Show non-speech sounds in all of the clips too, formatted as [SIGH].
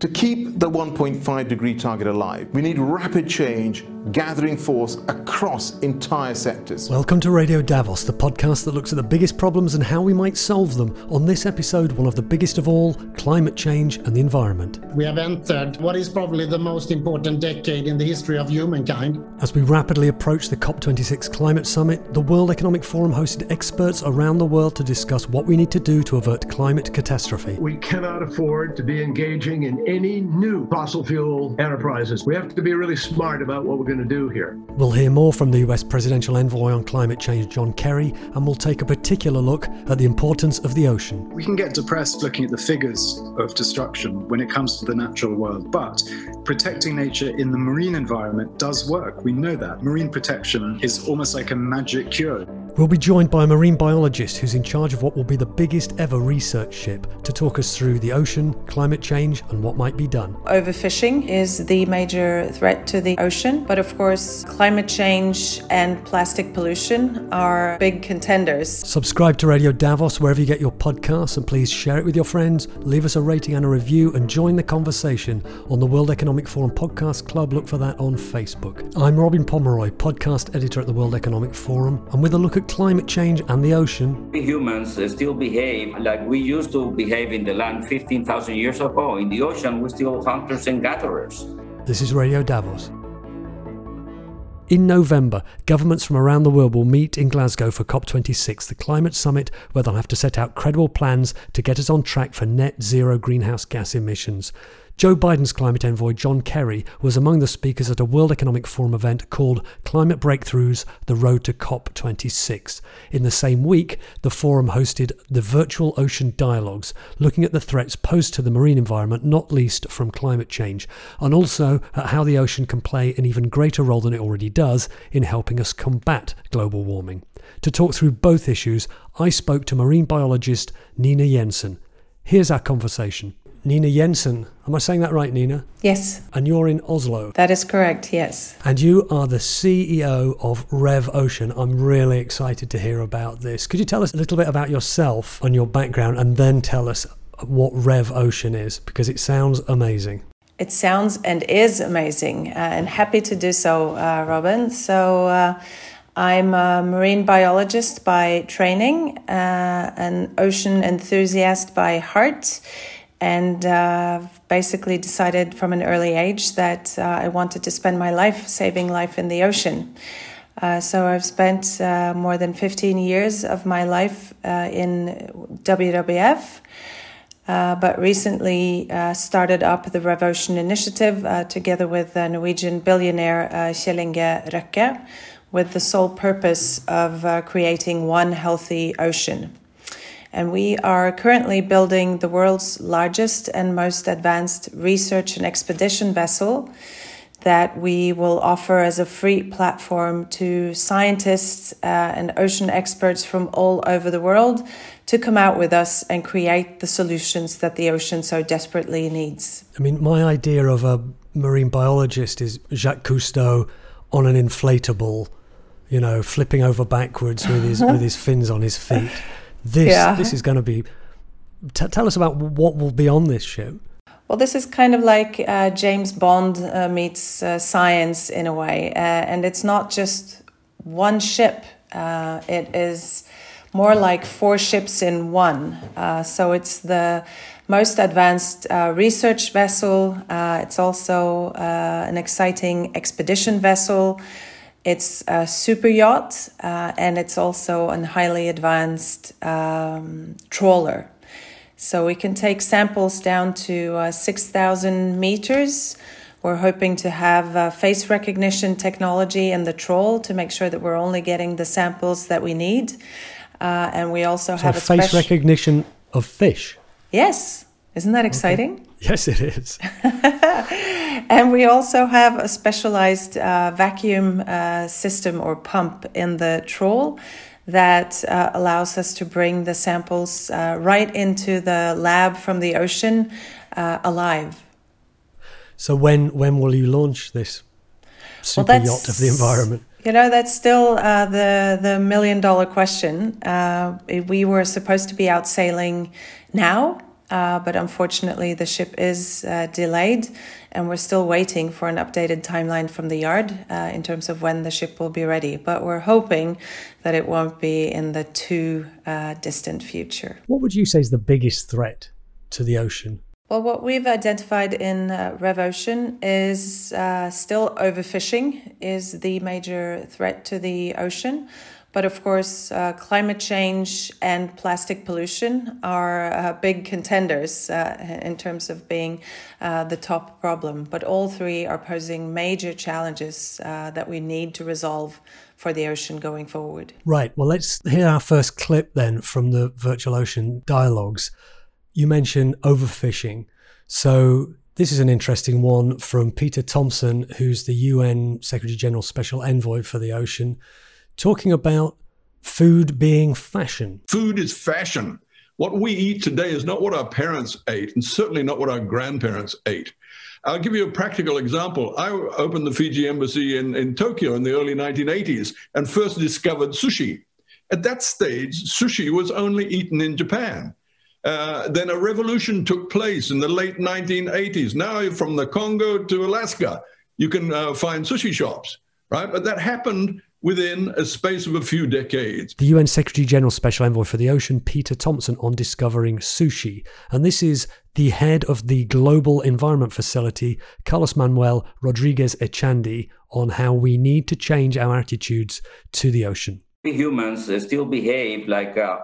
To keep the 1.5 degree target alive, we need rapid change gathering force across entire sectors. Welcome to Radio Davos, the podcast that looks at the biggest problems and how we might solve them. On this episode, one of the biggest of all climate change and the environment. We have entered what is probably the most important decade in the history of humankind. As we rapidly approach the COP26 climate summit, the World Economic Forum hosted experts around the world to discuss what we need to do to avert climate catastrophe. We cannot afford to be engaging in any new fossil fuel enterprises. We have to be really smart about what we're going to do here. We'll hear more from the US Presidential Envoy on Climate Change, John Kerry, and we'll take a particular look at the importance of the ocean. We can get depressed looking at the figures of destruction when it comes to the natural world, but protecting nature in the marine environment does work. We know that. Marine protection is almost like a magic cure. We'll be joined by a marine biologist who's in charge of what will be the biggest ever research ship to talk us through the ocean, climate change, and what might be done. Overfishing is the major threat to the ocean, but of course, climate change and plastic pollution are big contenders. Subscribe to Radio Davos wherever you get your podcasts and please share it with your friends, leave us a rating and a review, and join the conversation on the World Economic Forum Podcast Club. Look for that on Facebook. I'm Robin Pomeroy, podcast editor at the World Economic Forum, and with a look at climate change and the ocean. We humans uh, still behave like we used to behave in the land 15,000 years ago. In the ocean, we're still hunters and gatherers. This is Radio Davos. In November, governments from around the world will meet in Glasgow for COP26, the climate summit where they'll have to set out credible plans to get us on track for net zero greenhouse gas emissions. Joe Biden's climate envoy, John Kerry, was among the speakers at a World Economic Forum event called Climate Breakthroughs The Road to COP26. In the same week, the forum hosted the Virtual Ocean Dialogues, looking at the threats posed to the marine environment, not least from climate change, and also at how the ocean can play an even greater role than it already does in helping us combat global warming. To talk through both issues, I spoke to marine biologist Nina Jensen. Here's our conversation. Nina Jensen. Am I saying that right, Nina? Yes. And you're in Oslo. That is correct, yes. And you are the CEO of Rev Ocean. I'm really excited to hear about this. Could you tell us a little bit about yourself and your background and then tell us what Rev Ocean is? Because it sounds amazing. It sounds and is amazing, uh, and happy to do so, uh, Robin. So, uh, I'm a marine biologist by training, uh, an ocean enthusiast by heart and uh, basically decided from an early age that uh, I wanted to spend my life saving life in the ocean. Uh, so I've spent uh, more than 15 years of my life uh, in WWF. Uh, but recently started up the Rev Ocean Initiative together with Norwegian billionaire Kjell Inge Røkke with the sole purpose of creating one healthy ocean. And we are currently building the world's largest and most advanced research and expedition vessel that we will offer as a free platform to scientists uh, and ocean experts from all over the world to come out with us and create the solutions that the ocean so desperately needs. I mean, my idea of a marine biologist is Jacques Cousteau on an inflatable, you know, flipping over backwards with his [LAUGHS] with his fins on his feet. This yeah. this is going to be. T- tell us about what will be on this ship. Well, this is kind of like uh, James Bond uh, meets uh, science in a way, uh, and it's not just one ship. Uh, it is more like four ships in one. Uh, so it's the most advanced research vessel. it's also an exciting expedition vessel. It's a super yacht uh, and it's also a highly advanced um, trawler. So we can take samples down to uh, 6,000 meters. We're hoping to have uh, face recognition technology in the trawl to make sure that we're only getting the samples that we need. Uh, and we also so have a face recognition of fish. Yes, isn't that exciting? Okay. [LAUGHS] Yes, it is. [LAUGHS] and we also have a specialized uh, vacuum uh, system or pump in the trawl that uh, allows us to bring the samples uh, right into the lab from the ocean uh, alive. So when when will you launch this super well, yacht of the environment? You know, that's still uh, the the million dollar question. we were supposed to be out sailing now Uh, but unfortunately, the ship is uh, delayed, and we're still waiting for an updated timeline from the yard uh, in terms of when the ship will be ready. But we're hoping that it won't be in the too uh, distant future. What would you say is the biggest threat to the ocean? Well, what we've identified in uh, RevOcean is uh, still overfishing is the major threat to the ocean. But of course, uh, climate change and plastic pollution are uh, big contenders uh, in terms of being uh, the top problem. But all three are posing major challenges uh, that we need to resolve for the ocean going forward. Right. Well, let's hear our first clip then from the Virtual Ocean dialogues. You mentioned overfishing. So this is an interesting one from Peter Thomson, who's the UN Secretary General Special Envoy for the Ocean talking about food being fashion. Food is fashion. What we eat today is not what our parents ate, and certainly not what our grandparents ate. I'll give you a practical example. I opened the Fiji embassy in, in Tokyo in the early 1980s and first discovered sushi. At that stage, sushi was only eaten in Japan. Uh, then a revolution took place in the late 1980s. Now, from the Congo to Alaska, you can uh, find sushi shops, right? But that happened within a space of a few decades. The UN Secretary General Special Envoy for the Ocean, Peter Thomson, on discovering sushi. And this is the head of the Global Environment Facility, Carlos Manuel Rodriguez Echandi, on how we need to change our attitudes to the ocean. We humans still behave like. Uh,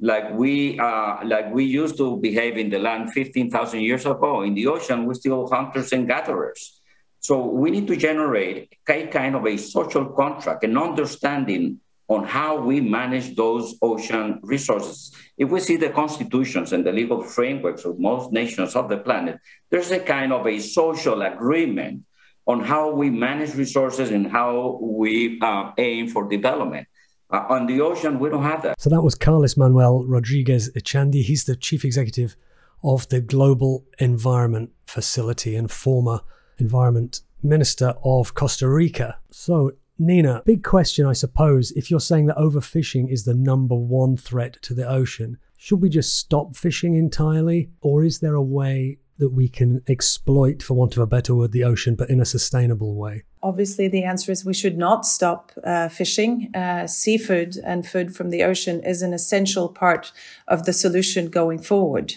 like we uh, like we used to behave in the land 15,000 years ago. In the ocean, we're still hunters and gatherers so we need to generate a kind of a social contract, an understanding on how we manage those ocean resources. If we see the constitutions and the legal frameworks of most nations of the planet, there's a kind of a social agreement on how we manage resources and how we uh, aim for development. Uh, on the ocean, we don't have that. So that was Carlos Manuel Rodriguez Echandi. He's the chief executive of the Global Environment Facility and former Environment Minister of Costa Rica. So, Nina, big question, I suppose. If you're saying that overfishing is the number one threat to the ocean, should we just stop fishing entirely? Or is there a way that we can exploit, for want of a better word, the ocean, but in a sustainable way? Obviously, the answer is we should not stop uh, fishing. Uh, seafood and food from the ocean is an essential part of the solution going forward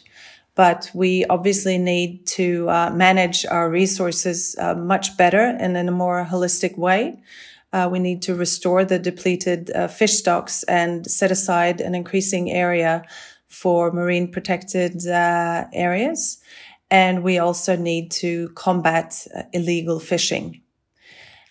but we obviously need to uh, manage our resources uh, much better and in a more holistic way. Uh, we need to restore the depleted uh, fish stocks and set aside an increasing area for marine protected uh, areas. And we also need to combat uh, illegal fishing.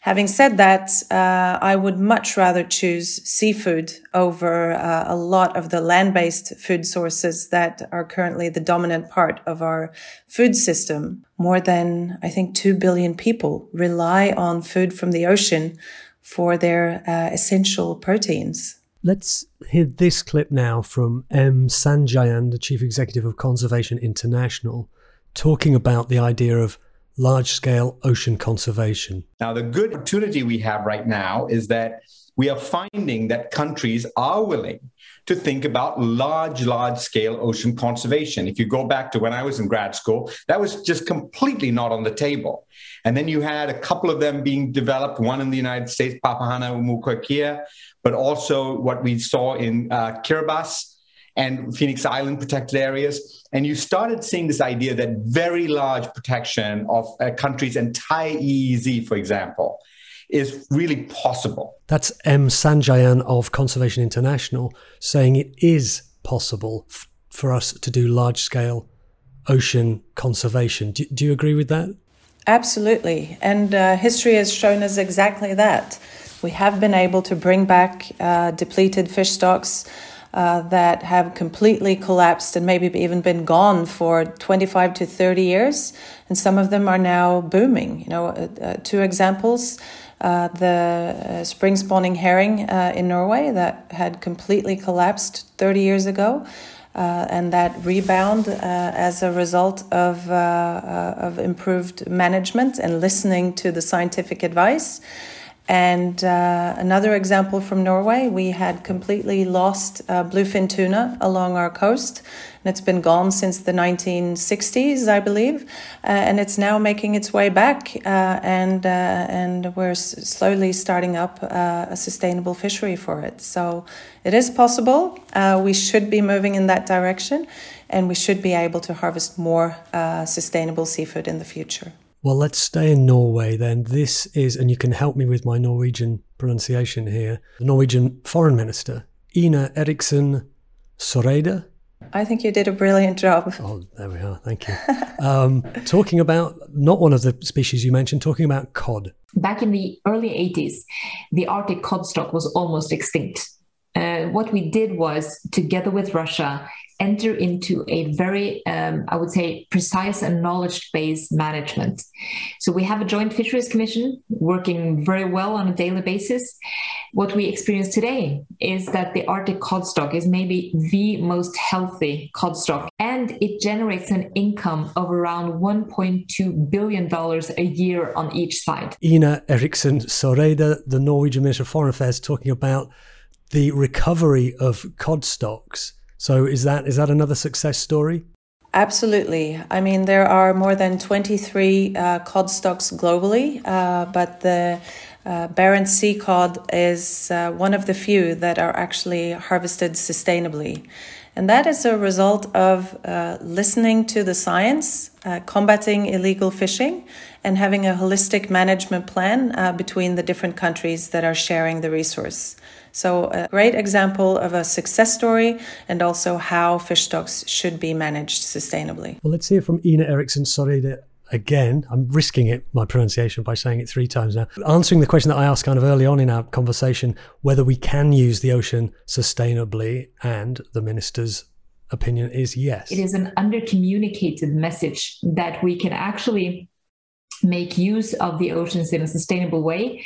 Having said that, uh, I would much rather choose seafood over uh, a lot of the land based food sources that are currently the dominant part of our food system. More than, I think, 2 billion people rely on food from the ocean for their uh, essential proteins. Let's hear this clip now from M. Sanjayan, the Chief Executive of Conservation International, talking about the idea of large scale ocean conservation. Now, the good opportunity we have right now is that we are finding that countries are willing to think about large, large scale ocean conservation. If you go back to when I was in grad school, that was just completely not on the table. And then you had a couple of them being developed, one in the United States, Papahana Papahanaumokuakea, but also what we saw in uh, Kiribati and Phoenix Island protected areas. And you started seeing this idea that very large protection of a country's entire EEZ, for example, is really possible. That's M. Sanjayan of Conservation International saying it is possible f- for us to do large scale ocean conservation. Do, do, you agree with that? Absolutely. And uh, history has shown us exactly that. We have been able to bring back uh, depleted fish stocks uh, that have completely collapsed and maybe even been gone for 25 to 30 years. And some of them are now booming. You know, uh, uh two examples. Uh, the uh, spring spawning herring uh, in Norway that had completely collapsed 30 years ago. and that rebound as a result of, of improved management and listening to the scientific advice And uh, another example from Norway, we had completely lost uh, bluefin tuna along our coast. And it's been gone since the 1960s, I believe. Uh, and it's now making its way back. Uh, and, uh, and we're slowly starting up uh, a sustainable fishery for it. So it is possible. we should be moving in that direction. And we should be able to harvest more sustainable seafood in the future. Well, let's stay in Norway then. This is, and you can help me with my Norwegian pronunciation here, the Norwegian Foreign Minister, Ina Eriksen Søreide. I think you did a brilliant job. Oh, there we are. Thank you. Um, talking about not one of the species you mentioned, talking about cod. Back in the early 80s, the Arctic cod stock was almost extinct. Uh, what we did was, together with Russia, enter into a very, um, I would say, precise and knowledge based management. So we have a joint fisheries commission working very well on a daily basis. What we experience today is that the Arctic cod stock is maybe the most healthy cod stock, and it generates an income of around $1.2 billion a year on each side. Ina Eriksen Søreide, the Norwegian Minister of Foreign Affairs, talking about the recovery of cod stocks so is that is that another success story? Absolutely. I mean, there are more than 23 uh, cod stocks globally, uh, but the uh, Barents Sea cod is uh, one of the few that are actually harvested sustainably. And that is a result of uh, listening to the science, uh, combating illegal fishing, and having a holistic management plan between the different countries that are sharing the resource. So, a great example of a success story and also how fish stocks should be managed sustainably. Well, let's hear from Ina Eriksen Søreide again. I'm risking it, my pronunciation, by saying it three times now. Answering the question that I asked kind of early on in our conversation whether we can use the ocean sustainably, and the minister's opinion is yes. It is an undercommunicated message that we can actually make use of the oceans in a sustainable way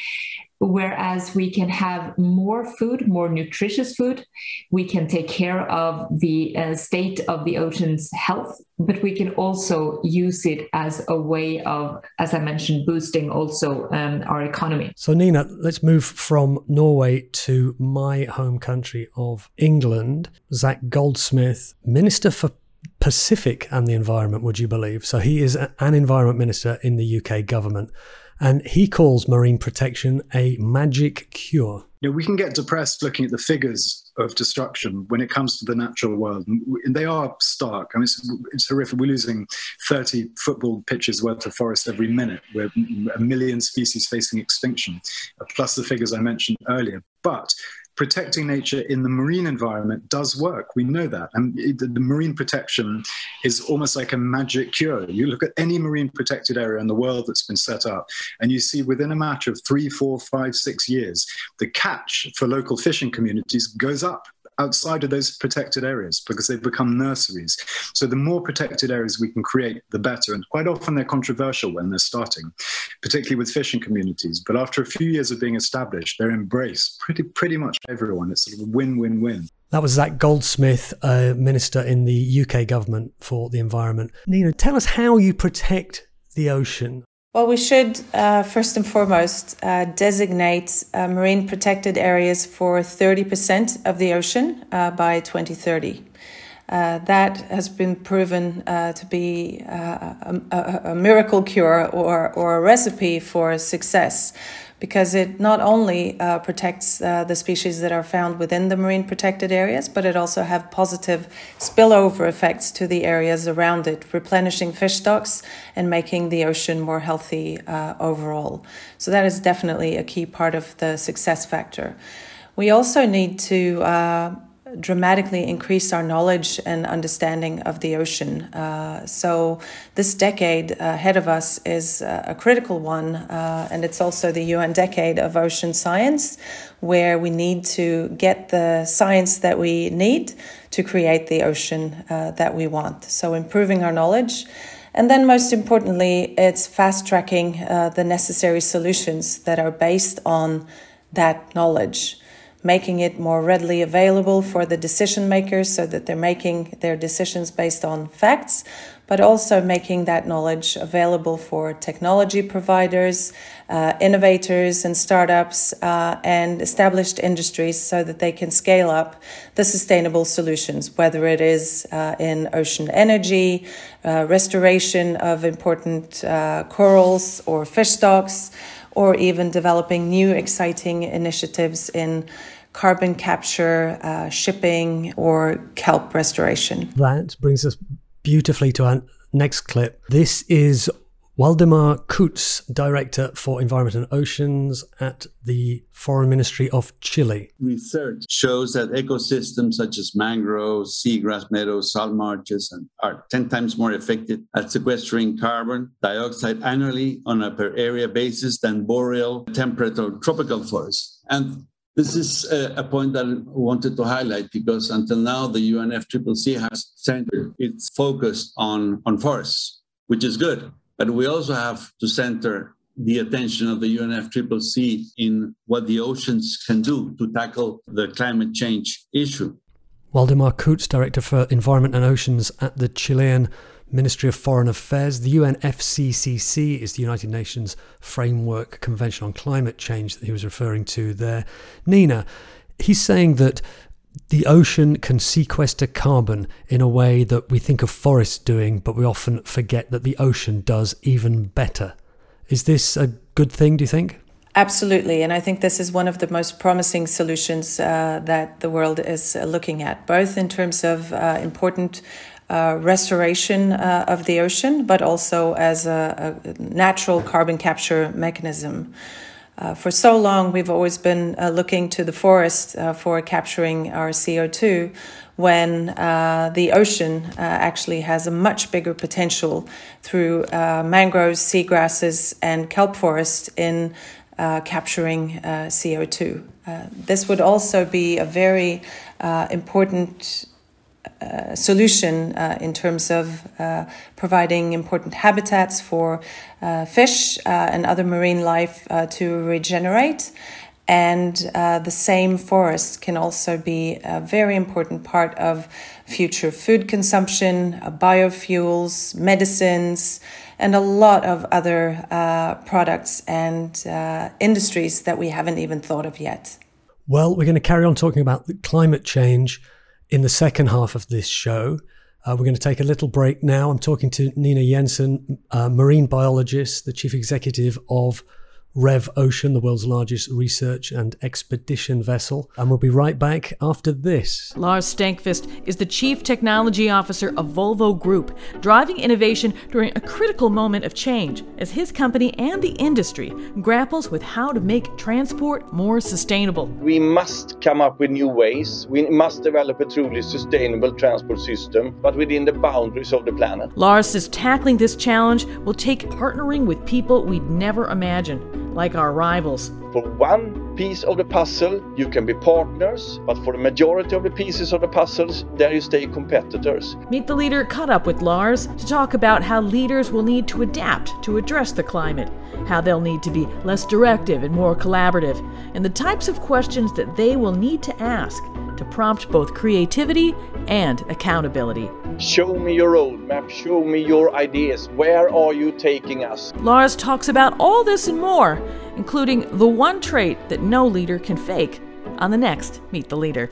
whereas we can have more food, more nutritious food. We can take care of the uh, state of the ocean's health, but we can also use it as a way of, as I mentioned, boosting also um, our economy. So, Nina, let's move from Norway to my home country of England. Zac Goldsmith, Minister for Pacific and the Environment, would you believe? So, he is an environment minister in the UK government and he calls marine protection a magic cure. Know, we can get depressed looking at the figures of destruction when it comes to the natural world, and they are stark. I mean, it's, it's horrific. We're losing 30 football pitches worth of forest every minute. We're a million species facing extinction, plus the figures I mentioned earlier. But protecting nature in the marine environment does work. We know that. And the, marine protection is almost like a magic cure. You look at any marine protected area in the world that's been set up, and you see within a matter of three, four, five, six years, the catch for local fishing communities goes up outside of those protected areas because they've become nurseries. So the more protected areas we can create, the better. And quite often they're controversial when they're starting, particularly with fishing communities. But after a few years of being established, they're embraced pretty pretty much everyone. It's sort of a win-win-win. That was Zac Goldsmith, uh, Minister in the UK government for the environment. Nina, tell us how you protect the ocean. Well, we should uh, first and foremost uh, designate uh, marine protected areas for 30% of the ocean uh, by 2030. Uh, that has been proven uh, to be a, a, a, miracle cure or, or a recipe for success because it not only uh, protects uh, the species that are found within the marine protected areas, but it also have positive spillover effects to the areas around it, replenishing fish stocks and making the ocean more healthy uh, overall. So that is definitely a key part of the success factor. We also need to uh, dramatically increase our knowledge and understanding of the ocean. Uh, so, this decade ahead of us is uh, a critical one, uh, and it's also the UN Decade of Ocean Science, where we need to get the science that we need to create the ocean uh, that we want. So, improving our knowledge. And then, most importantly, it's fast tracking uh, the necessary solutions that are based on that knowledge making it more readily available for the decision makers so that they're making their decisions based on facts, but also making that knowledge available for technology providers, uh, innovators, and startups, uh, and established industries so that they can scale up the sustainable solutions, whether it is uh, in ocean energy, uh, restoration of important uh, corals or fish stocks, or even developing new exciting initiatives in carbon capture, uh, shipping, or kelp restoration. That brings us beautifully to our next clip. This is Waldemar Coutts, Director for Environment and Oceans at the Foreign Ministry of Chile. Research shows that ecosystems such as mangroves, seagrass meadows, salt marshes and are 10 times more effective at sequestering carbon dioxide annually on a per area basis than boreal, temperate, or tropical forests. And this is a, point that I wanted to highlight because until now, the UNFCCC has centered its focus on, on forests, which is good. But we also have to center the attention of the UNFCCC in what the oceans can do to tackle the climate change issue. Waldemar Coutts, Director for Environment and Oceans at the Chilean Ministry of Foreign Affairs. The UNFCCC is the United Nations Framework Convention on Climate Change that he was referring to there. Nina, he's saying that the ocean can sequester carbon in a way that we think of forests doing, but we often forget that the ocean does even better. Is this a good thing, do you think? Absolutely. And I think this is one of the most promising solutions uh, that the world is uh, looking at, both in terms of uh, important uh, restoration uh, of the ocean, but also as a, a natural carbon capture mechanism. Uh, for so long, we've always been uh, looking to the forest uh, for capturing our CO2 when the ocean actually has a much bigger potential through mangroves, seagrasses, and kelp forest in capturing CO2. this would also be a very important uh, solution uh, in terms of uh, providing important habitats for uh, fish uh, and other marine life to regenerate. And the same forest can also be a very important part of future food consumption, biofuels, medicines, and a lot of other products and industries that we haven't even thought of yet. Well, we're going to carry on talking about climate change in the second half of this show. Uh, we're going to take a little break now. I'm talking to Nina Jensen, marine biologist, the chief executive of Rev Ocean, the world's largest research and expedition vessel. And we'll be right back after this. Lars Stenqvist is the Chief Technology Officer of Volvo Group, driving innovation during a critical moment of change as his company and the industry grapples with how to make transport more sustainable. We must come up with new ways. We must develop a truly sustainable transport system, but within the boundaries of the planet. Lars says tackling this challenge will take partnering with people we'd never imagined like our rivals. For one piece of the puzzle, you can be partners, but for the majority of the pieces of the puzzles, there you stay competitors. Meet the Leader caught up with Lars to talk about how leaders will need to adapt to address the climate, how they'll need to be less directive and more collaborative, and the types of questions that they will need to ask to prompt both creativity and accountability. Show me your roadmap, show me your ideas. Where are you taking us? Lars talks about all this and more, including the one trait that no leader can fake, on the next Meet the Leader.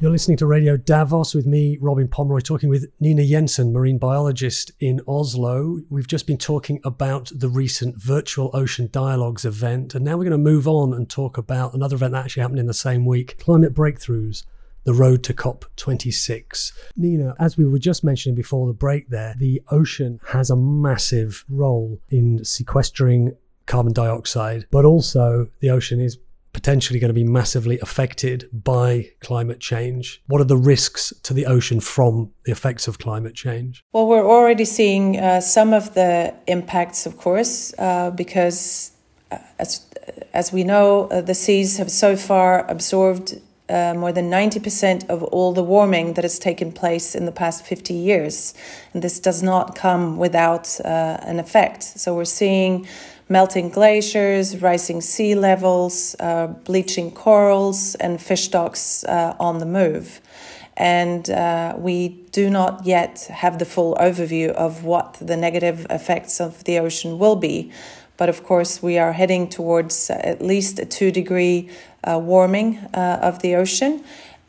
You're listening to Radio Davos with me, Robin Pomeroy, talking with Nina Jensen, marine biologist in Oslo. We've just been talking about the recent Virtual Ocean Dialogues event, and now we're going to move on and talk about another event that actually happened in the same week Climate Breakthroughs the road to COP26. Nina, as we were just mentioning before the break there, the ocean has a massive role in sequestering carbon dioxide, but also the ocean is potentially going to be massively affected by climate change. What are the risks to the ocean from the effects of climate change? Well, we're already seeing uh, some of the impacts, of course, uh, because uh, as, as we know, uh, the seas have so far absorbed uh, more than 90% of all the warming that has taken place in the past 50 years. And this does not come without uh, an effect. So we're seeing melting glaciers, rising sea levels, uh, bleaching corals, and fish stocks uh, on the move. And uh, we do not yet have the full overview of what the negative effects of the ocean will be. But of course, we are heading towards at least a two degree warming uh, of the ocean.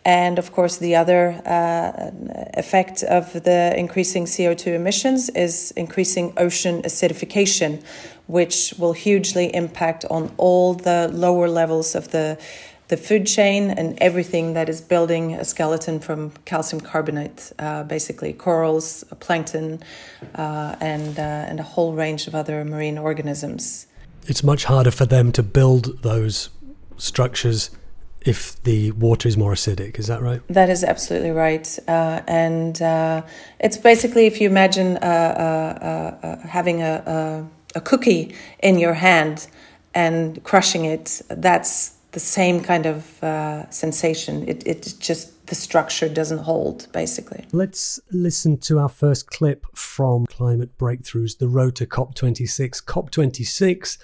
And of course, the other uh, effect of the increasing CO2 emissions is increasing ocean acidification, which will hugely impact on all the lower levels of the the food chain and everything that is building a skeleton from calcium carbonate, uh, basically corals, plankton, uh, and uh, and a whole range of other marine organisms. It's much harder for them to build those structures if the water is more acidic. Is that right? That is absolutely right. Uh, and uh, it's basically if you imagine uh, having a, a, a cookie in your hand and crushing it, that's the same kind of uh, sensation. It, it just, the structure doesn't hold, basically. Let's listen to our first clip from Climate Breakthroughs, the road to COP26. COP26,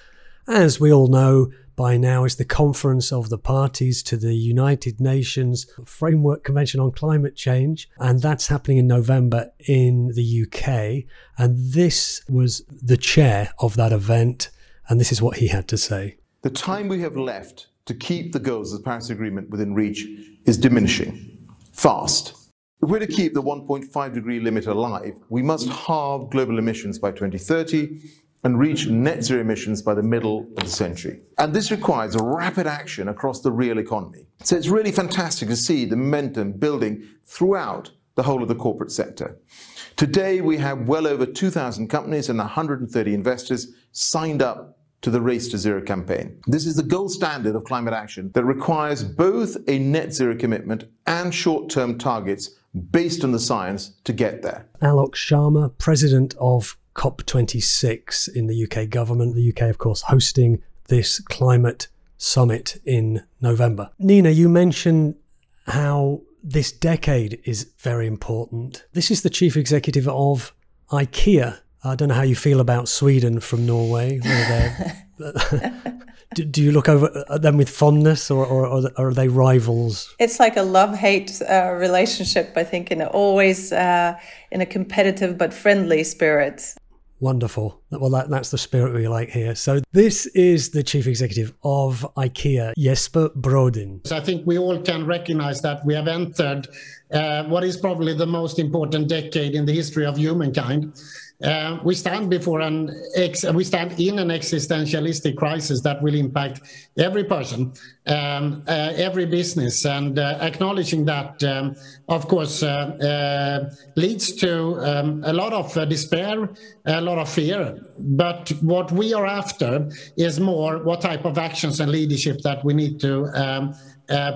as we all know, by now is the conference of the parties to the United Nations Framework Convention on Climate Change, and that's happening in November in the UK. And this was the chair of that event, and this is what he had to say. The time we have left to keep the goals of the Paris Agreement within reach is diminishing fast. If we're to keep the 1.5 degree limit alive, we must halve global emissions by 2030 and reach net zero emissions by the middle of the century. And this requires rapid action across the real economy. So it's really fantastic to see the momentum building throughout the whole of the corporate sector. Today, we have well over 2,000 companies and 130 investors signed up to the Race to Zero campaign. This is the gold standard of climate action that requires both a net zero commitment and short term targets based on the science to get there. Alok Sharma, president of COP26 in the UK government, the UK, of course, hosting this climate summit in November. Nina, you mentioned how this decade is very important. This is the chief executive of IKEA, I don't know how you feel about Sweden from Norway. [LAUGHS] do, do, you look over at them with fondness, or, or, or are they rivals? It's like a love-hate uh, relationship, I think, and always uh, in a competitive but friendly spirit. Wonderful. Well, that, that's the spirit we like here. So, this is the chief executive of IKEA, Jesper Brodin. So I think we all can recognize that we have entered uh, what is probably the most important decade in the history of humankind. Uh, we stand before an ex- we stand in an existentialistic crisis that will impact every person, um, uh, every business, and uh, acknowledging that, um, of course, uh, uh, leads to um, a lot of uh, despair, a lot of fear. But what we are after is more what type of actions and leadership that we need to um,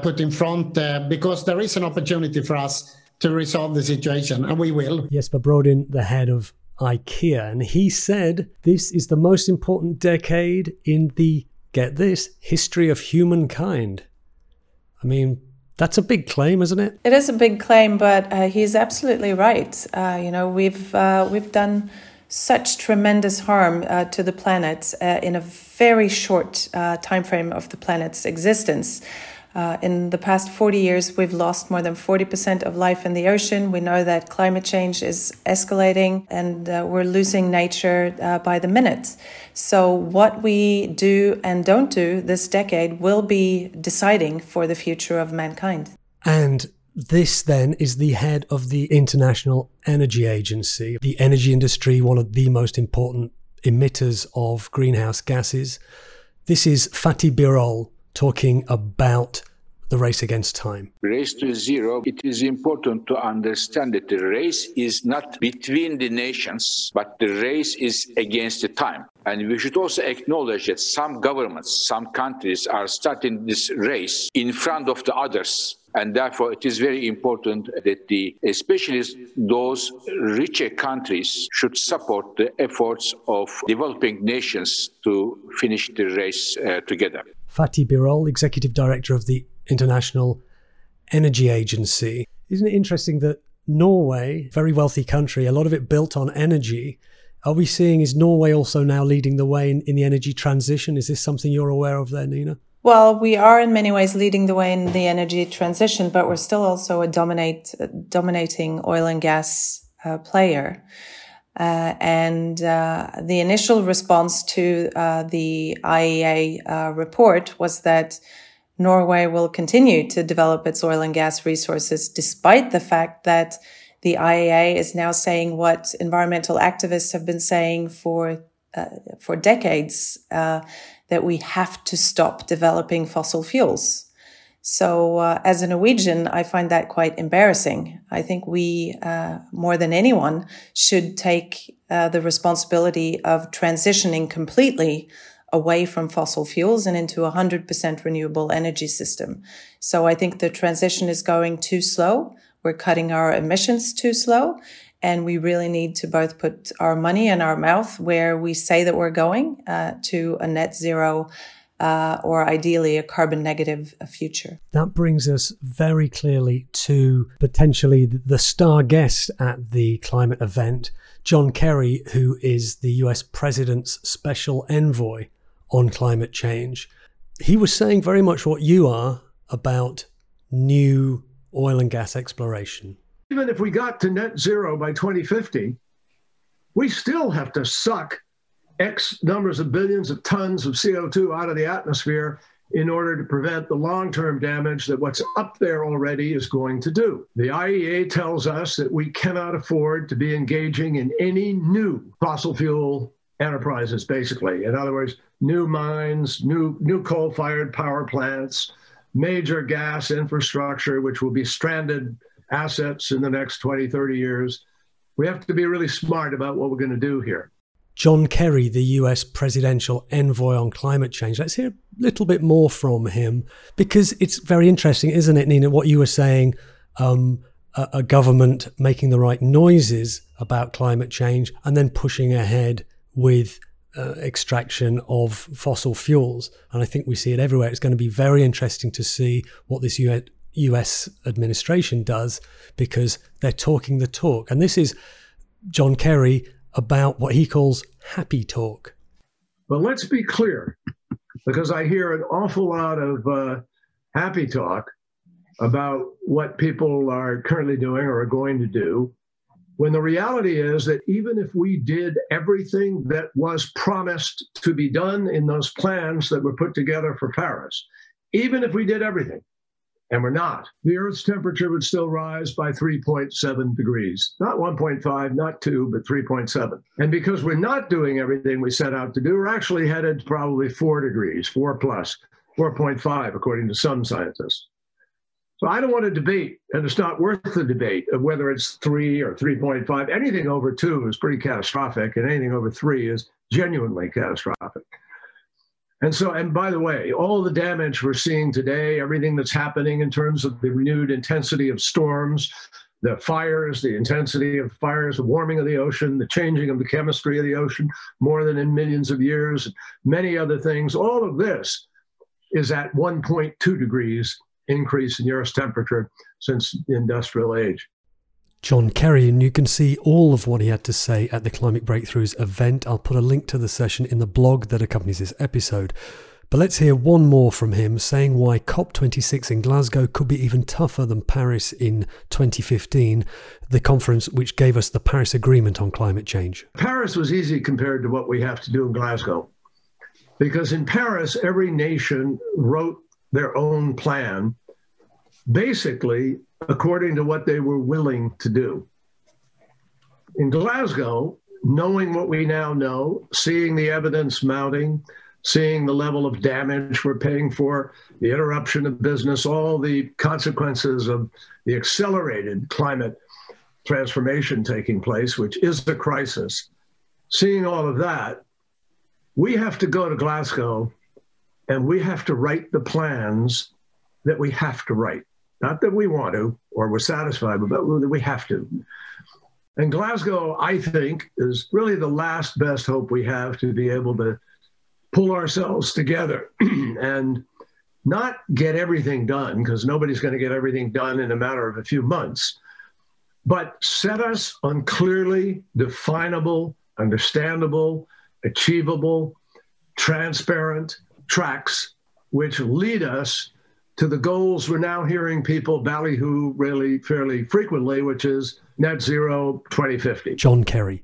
put in front, because there is an opportunity for us to resolve the situation, and we will. Jesper Brodin, the head of IKEA. And he said this is the most important decade in the, get this, history of humankind. I mean, that's a big claim, isn't it? It is a big claim, but uh, he's absolutely right. Uh, you know, we've uh, we've done such tremendous harm uh, to the planet uh, in a very short uh, time frame of the planet's existence. Uh, in the past 40 years, we've lost more than 40% of life in the ocean. We know that climate change is escalating and uh, we're losing nature uh, by the minute. So, what we do and don't do this decade will be deciding for the future of mankind. And this then is the head of the International Energy Agency, the energy industry, one of the most important emitters of greenhouse gases. This is Fatih Birol talking about the race against time. Race to zero, it is important to understand that the race is not between the nations, but the race is against the time. And we should also acknowledge that some governments, some countries are starting this race in front of the others. And therefore, it is very important that the, especially those richer countries, should support the efforts of developing nations to finish the race uh, together. Fatih Birol, Executive Director of the International Energy Agency. Isn't it interesting that Norway, very wealthy country, a lot of it built on energy, are we seeing is Norway also now leading the way in, in the energy transition? Is this something you're aware of there, Nina? Well, we are in many ways leading the way in the energy transition, but we're still also a dominate, dominating oil and gas uh, player. Uh, and uh, the initial response to uh, the IEA uh, report was that Norway will continue to develop its oil and gas resources, despite the fact that the IEA is now saying what environmental activists have been saying for uh, for decades that we have to stop developing fossil fuels. So, uh, as a Norwegian, I find that quite embarrassing. I think we, uh, more than anyone, should take uh, the responsibility of transitioning completely away from fossil fuels and into a 100% renewable energy system. So, I think the transition is going too slow. We're cutting our emissions too slow. And we really need to both put our money in our mouth where we say that we're going uh, to a net zero uh, or ideally a carbon negative uh, future. That brings us very clearly to potentially the star guest at the climate event, John Kerry, who is the US President's special envoy on climate change. He was saying very much what you are about new oil and gas exploration even if we got to net zero by 2050, we still have to suck X numbers of billions of tons of CO2 out of the atmosphere in order to prevent the long term damage that what's up there already is going to do. The IEA tells us that we cannot afford to be engaging in any new fossil fuel enterprises, basically. In other words, new mines, new, new coal fired power plants, major gas infrastructure, which will be stranded assets in the next 20, 30 years. We have to be really smart about what we're going to do here. John Kerry, the US presidential envoy on climate change. Let's hear a little bit more from him because it's very interesting, isn't it, Nina? What you were saying um, a, a government making the right noises about climate change and then pushing ahead with uh, extraction of fossil fuels. And I think we see it everywhere. It's going to be very interesting to see what this US administration does because they're talking the talk. And this is John Kerry about what he calls happy talk. But let's be clear because I hear an awful lot of uh, happy talk about what people are currently doing or are going to do. When the reality is that even if we did everything that was promised to be done in those plans that were put together for Paris, even if we did everything, and we're not. The Earth's temperature would still rise by 3.7 degrees. Not 1.5, not 2, but 3.7. And because we're not doing everything we set out to do, we're actually headed probably 4 degrees, 4 plus, 4.5, according to some scientists. So I don't want to debate, and it's not worth the debate of whether it's 3 or 3.5. Anything over 2 is pretty catastrophic, and anything over 3 is genuinely catastrophic. And so, and by the way, all the damage we're seeing today, everything that's happening in terms of the renewed intensity of storms, the fires, the intensity of fires, the warming of the ocean, the changing of the chemistry of the ocean more than in millions of years, many other things, all of this is at 1.2 degrees increase in the Earth's temperature since the industrial age. John Kerry, and you can see all of what he had to say at the Climate Breakthroughs event. I'll put a link to the session in the blog that accompanies this episode. But let's hear one more from him saying why COP26 in Glasgow could be even tougher than Paris in 2015, the conference which gave us the Paris Agreement on climate change. Paris was easy compared to what we have to do in Glasgow. Because in Paris, every nation wrote their own plan, basically according to what they were willing to do. In Glasgow, knowing what we now know, seeing the evidence mounting, seeing the level of damage we're paying for, the interruption of business, all the consequences of the accelerated climate transformation taking place, which is a crisis, seeing all of that, we have to go to Glasgow and we have to write the plans that we have to write. Not that we want to or we're satisfied with, but that we have to. And Glasgow, I think, is really the last best hope we have to be able to pull ourselves together [CLEARS THROAT] and not get everything done, because nobody's going to get everything done in a matter of a few months, but set us on clearly definable, understandable, achievable, transparent tracks which lead us to the goals we're now hearing people ballyhoo really fairly frequently, which is net zero 2050. John Kerry.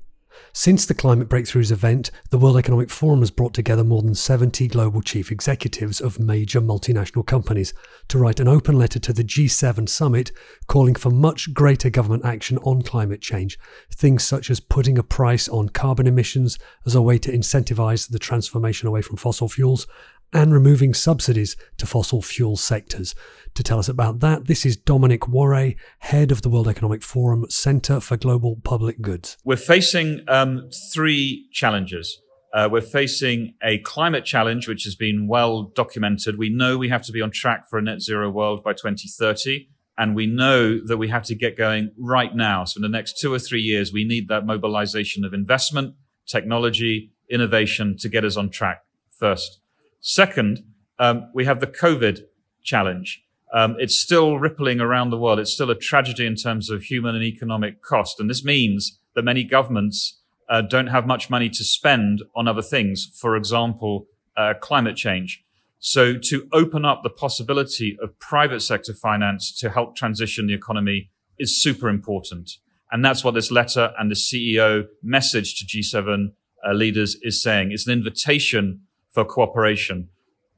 Since the Climate Breakthroughs event, the World Economic Forum has brought together more than 70 global chief executives of major multinational companies to write an open letter to the G7 summit calling for much greater government action on climate change. Things such as putting a price on carbon emissions as a way to incentivize the transformation away from fossil fuels and removing subsidies to fossil fuel sectors. To tell us about that, this is Dominic Waughray, head of the World Economic Forum Centre for Global Public Goods. We're facing um, three challenges. Uh, we're facing a climate challenge, which has been well documented. We know we have to be on track for a net zero world by 2030. And we know that we have to get going right now. So in the next two or three years, we need that mobilization of investment, technology, innovation to get us on track first. Second, um, we have the COVID challenge. Um, it's still rippling around the world. It's still a tragedy in terms of human and economic cost. And this means that many governments uh, don't have much money to spend on other things. For example, uh, climate change. So to open up the possibility of private sector finance to help transition the economy is super important. And that's what this letter and the CEO message to G7 uh, leaders is saying. It's an invitation for cooperation.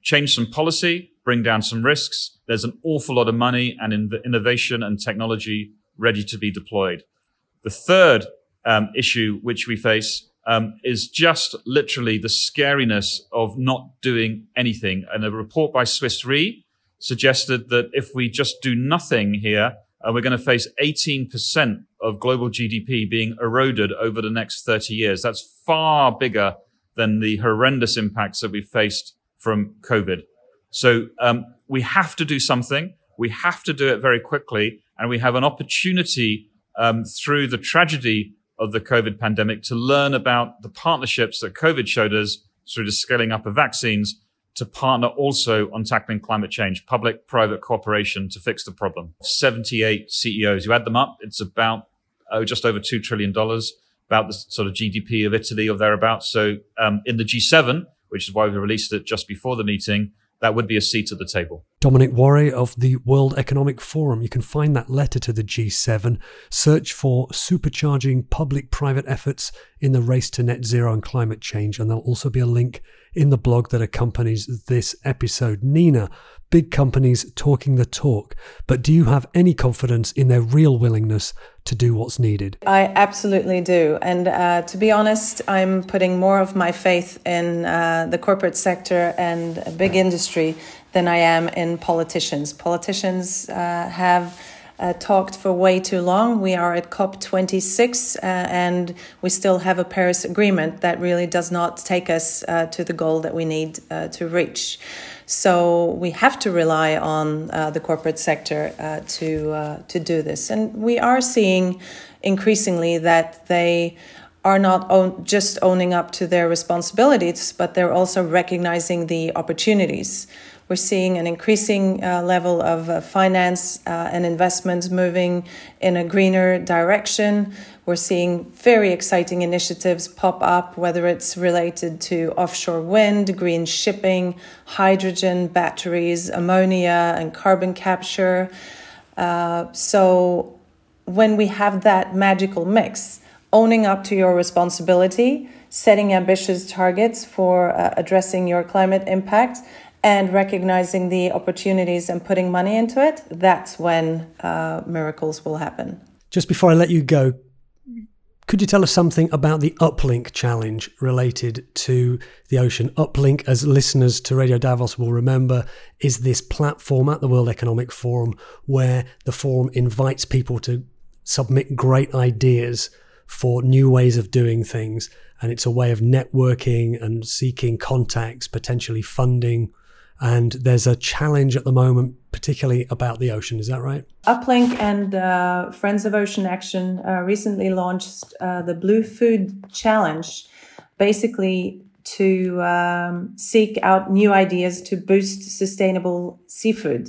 Change some policy, bring down some risks. There's an awful lot of money and in innovation and technology ready to be deployed. The third um, issue which we face um, is just literally the scariness of not doing anything. And a report by Swiss Re suggested that if we just do nothing here, uh, we're going to face 18% of global GDP being eroded over the next 30 years. That's far bigger than the horrendous impacts that we've faced from COVID. So um, we have to do something. We have to do it very quickly, and we have an opportunity um, through the tragedy of the COVID pandemic to learn about the partnerships that COVID showed us through the scaling up of vaccines to partner also on tackling climate change, public private cooperation to fix the problem. 78 CEOs. You add them up, it's about oh, just over $2 trillion about the sort of GDP of Italy or thereabouts. So um, in the G7, which is why we released it just before the meeting, that would be a seat at the table. Dominic Waughray of the World Economic Forum. You can find that letter to the G7. Search for supercharging public private efforts in the race to net zero and climate change. And there'll also be a link in the blog that accompanies this episode. Nina, big companies talking the talk, but do you have any confidence in their real willingness to do what's needed? I absolutely do. And uh, to be honest, I'm putting more of my faith in uh, the corporate sector and big industry than I am in politicians. Politicians uh, have. Uh, talked for way too long. We are at COP26 uh, and we still have a Paris Agreement that really does not take us uh, to the goal that we need uh, to reach. So we have to rely on uh, the corporate sector uh, to uh, to do this, and we are seeing increasingly that they are not own, just owning up to their responsibilities, but they're also recognizing the opportunities. We're seeing an increasing uh, level of uh, finance uh, and investments moving in a greener direction. We're seeing very exciting initiatives pop up, whether it's related to offshore wind, green shipping, hydrogen, batteries, ammonia, and carbon capture. Uh, so, when we have that magical mix, owning up to your responsibility, setting ambitious targets for uh, addressing your climate impact, and recognizing the opportunities and putting money into it, that's when uh, miracles will happen. Just before I let you go, could you tell us something about the Uplink challenge related to the ocean? Uplink, as listeners to Radio Davos will remember, is this platform at the World Economic Forum where the forum invites people to submit great ideas for new ways of doing things. And it's a way of networking and seeking contacts, potentially funding and there's a challenge at the moment, particularly about the ocean. Is that right? Uplink and uh, Friends of Ocean Action uh, recently launched uh, the Blue Food Challenge, basically to um, seek out new ideas to boost sustainable seafood.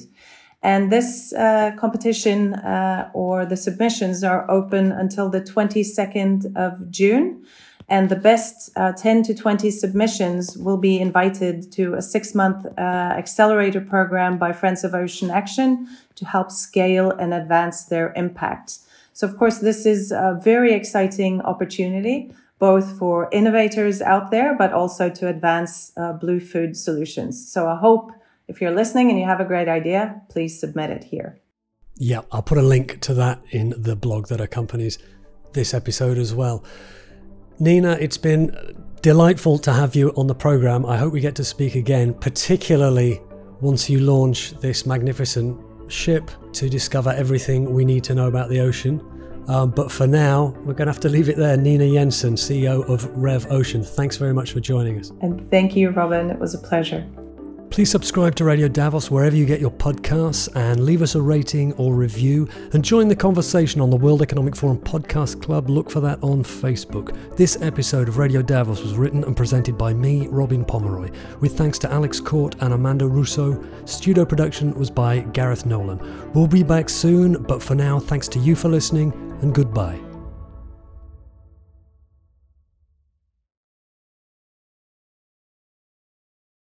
And this uh, competition uh, or the submissions are open until the 22nd of June. And the best uh, 10 to 20 submissions will be invited to a six month uh, accelerator program by Friends of Ocean Action to help scale and advance their impact. So, of course, this is a very exciting opportunity, both for innovators out there, but also to advance uh, blue food solutions. So, I hope if you're listening and you have a great idea, please submit it here. Yeah, I'll put a link to that in the blog that accompanies this episode as well. Nina, it's been delightful to have you on the program. I hope we get to speak again, particularly once you launch this magnificent ship to discover everything we need to know about the ocean. Um, but for now, we're going to have to leave it there. Nina Jensen, CEO of Rev Ocean, thanks very much for joining us. And thank you, Robin. It was a pleasure. Please subscribe to Radio Davos wherever you get your podcasts and leave us a rating or review and join the conversation on the World Economic Forum Podcast Club. Look for that on Facebook. This episode of Radio Davos was written and presented by me, Robin Pomeroy, with thanks to Alex Court and Amanda Russo. Studio production was by Gareth Nolan. We'll be back soon, but for now, thanks to you for listening and goodbye.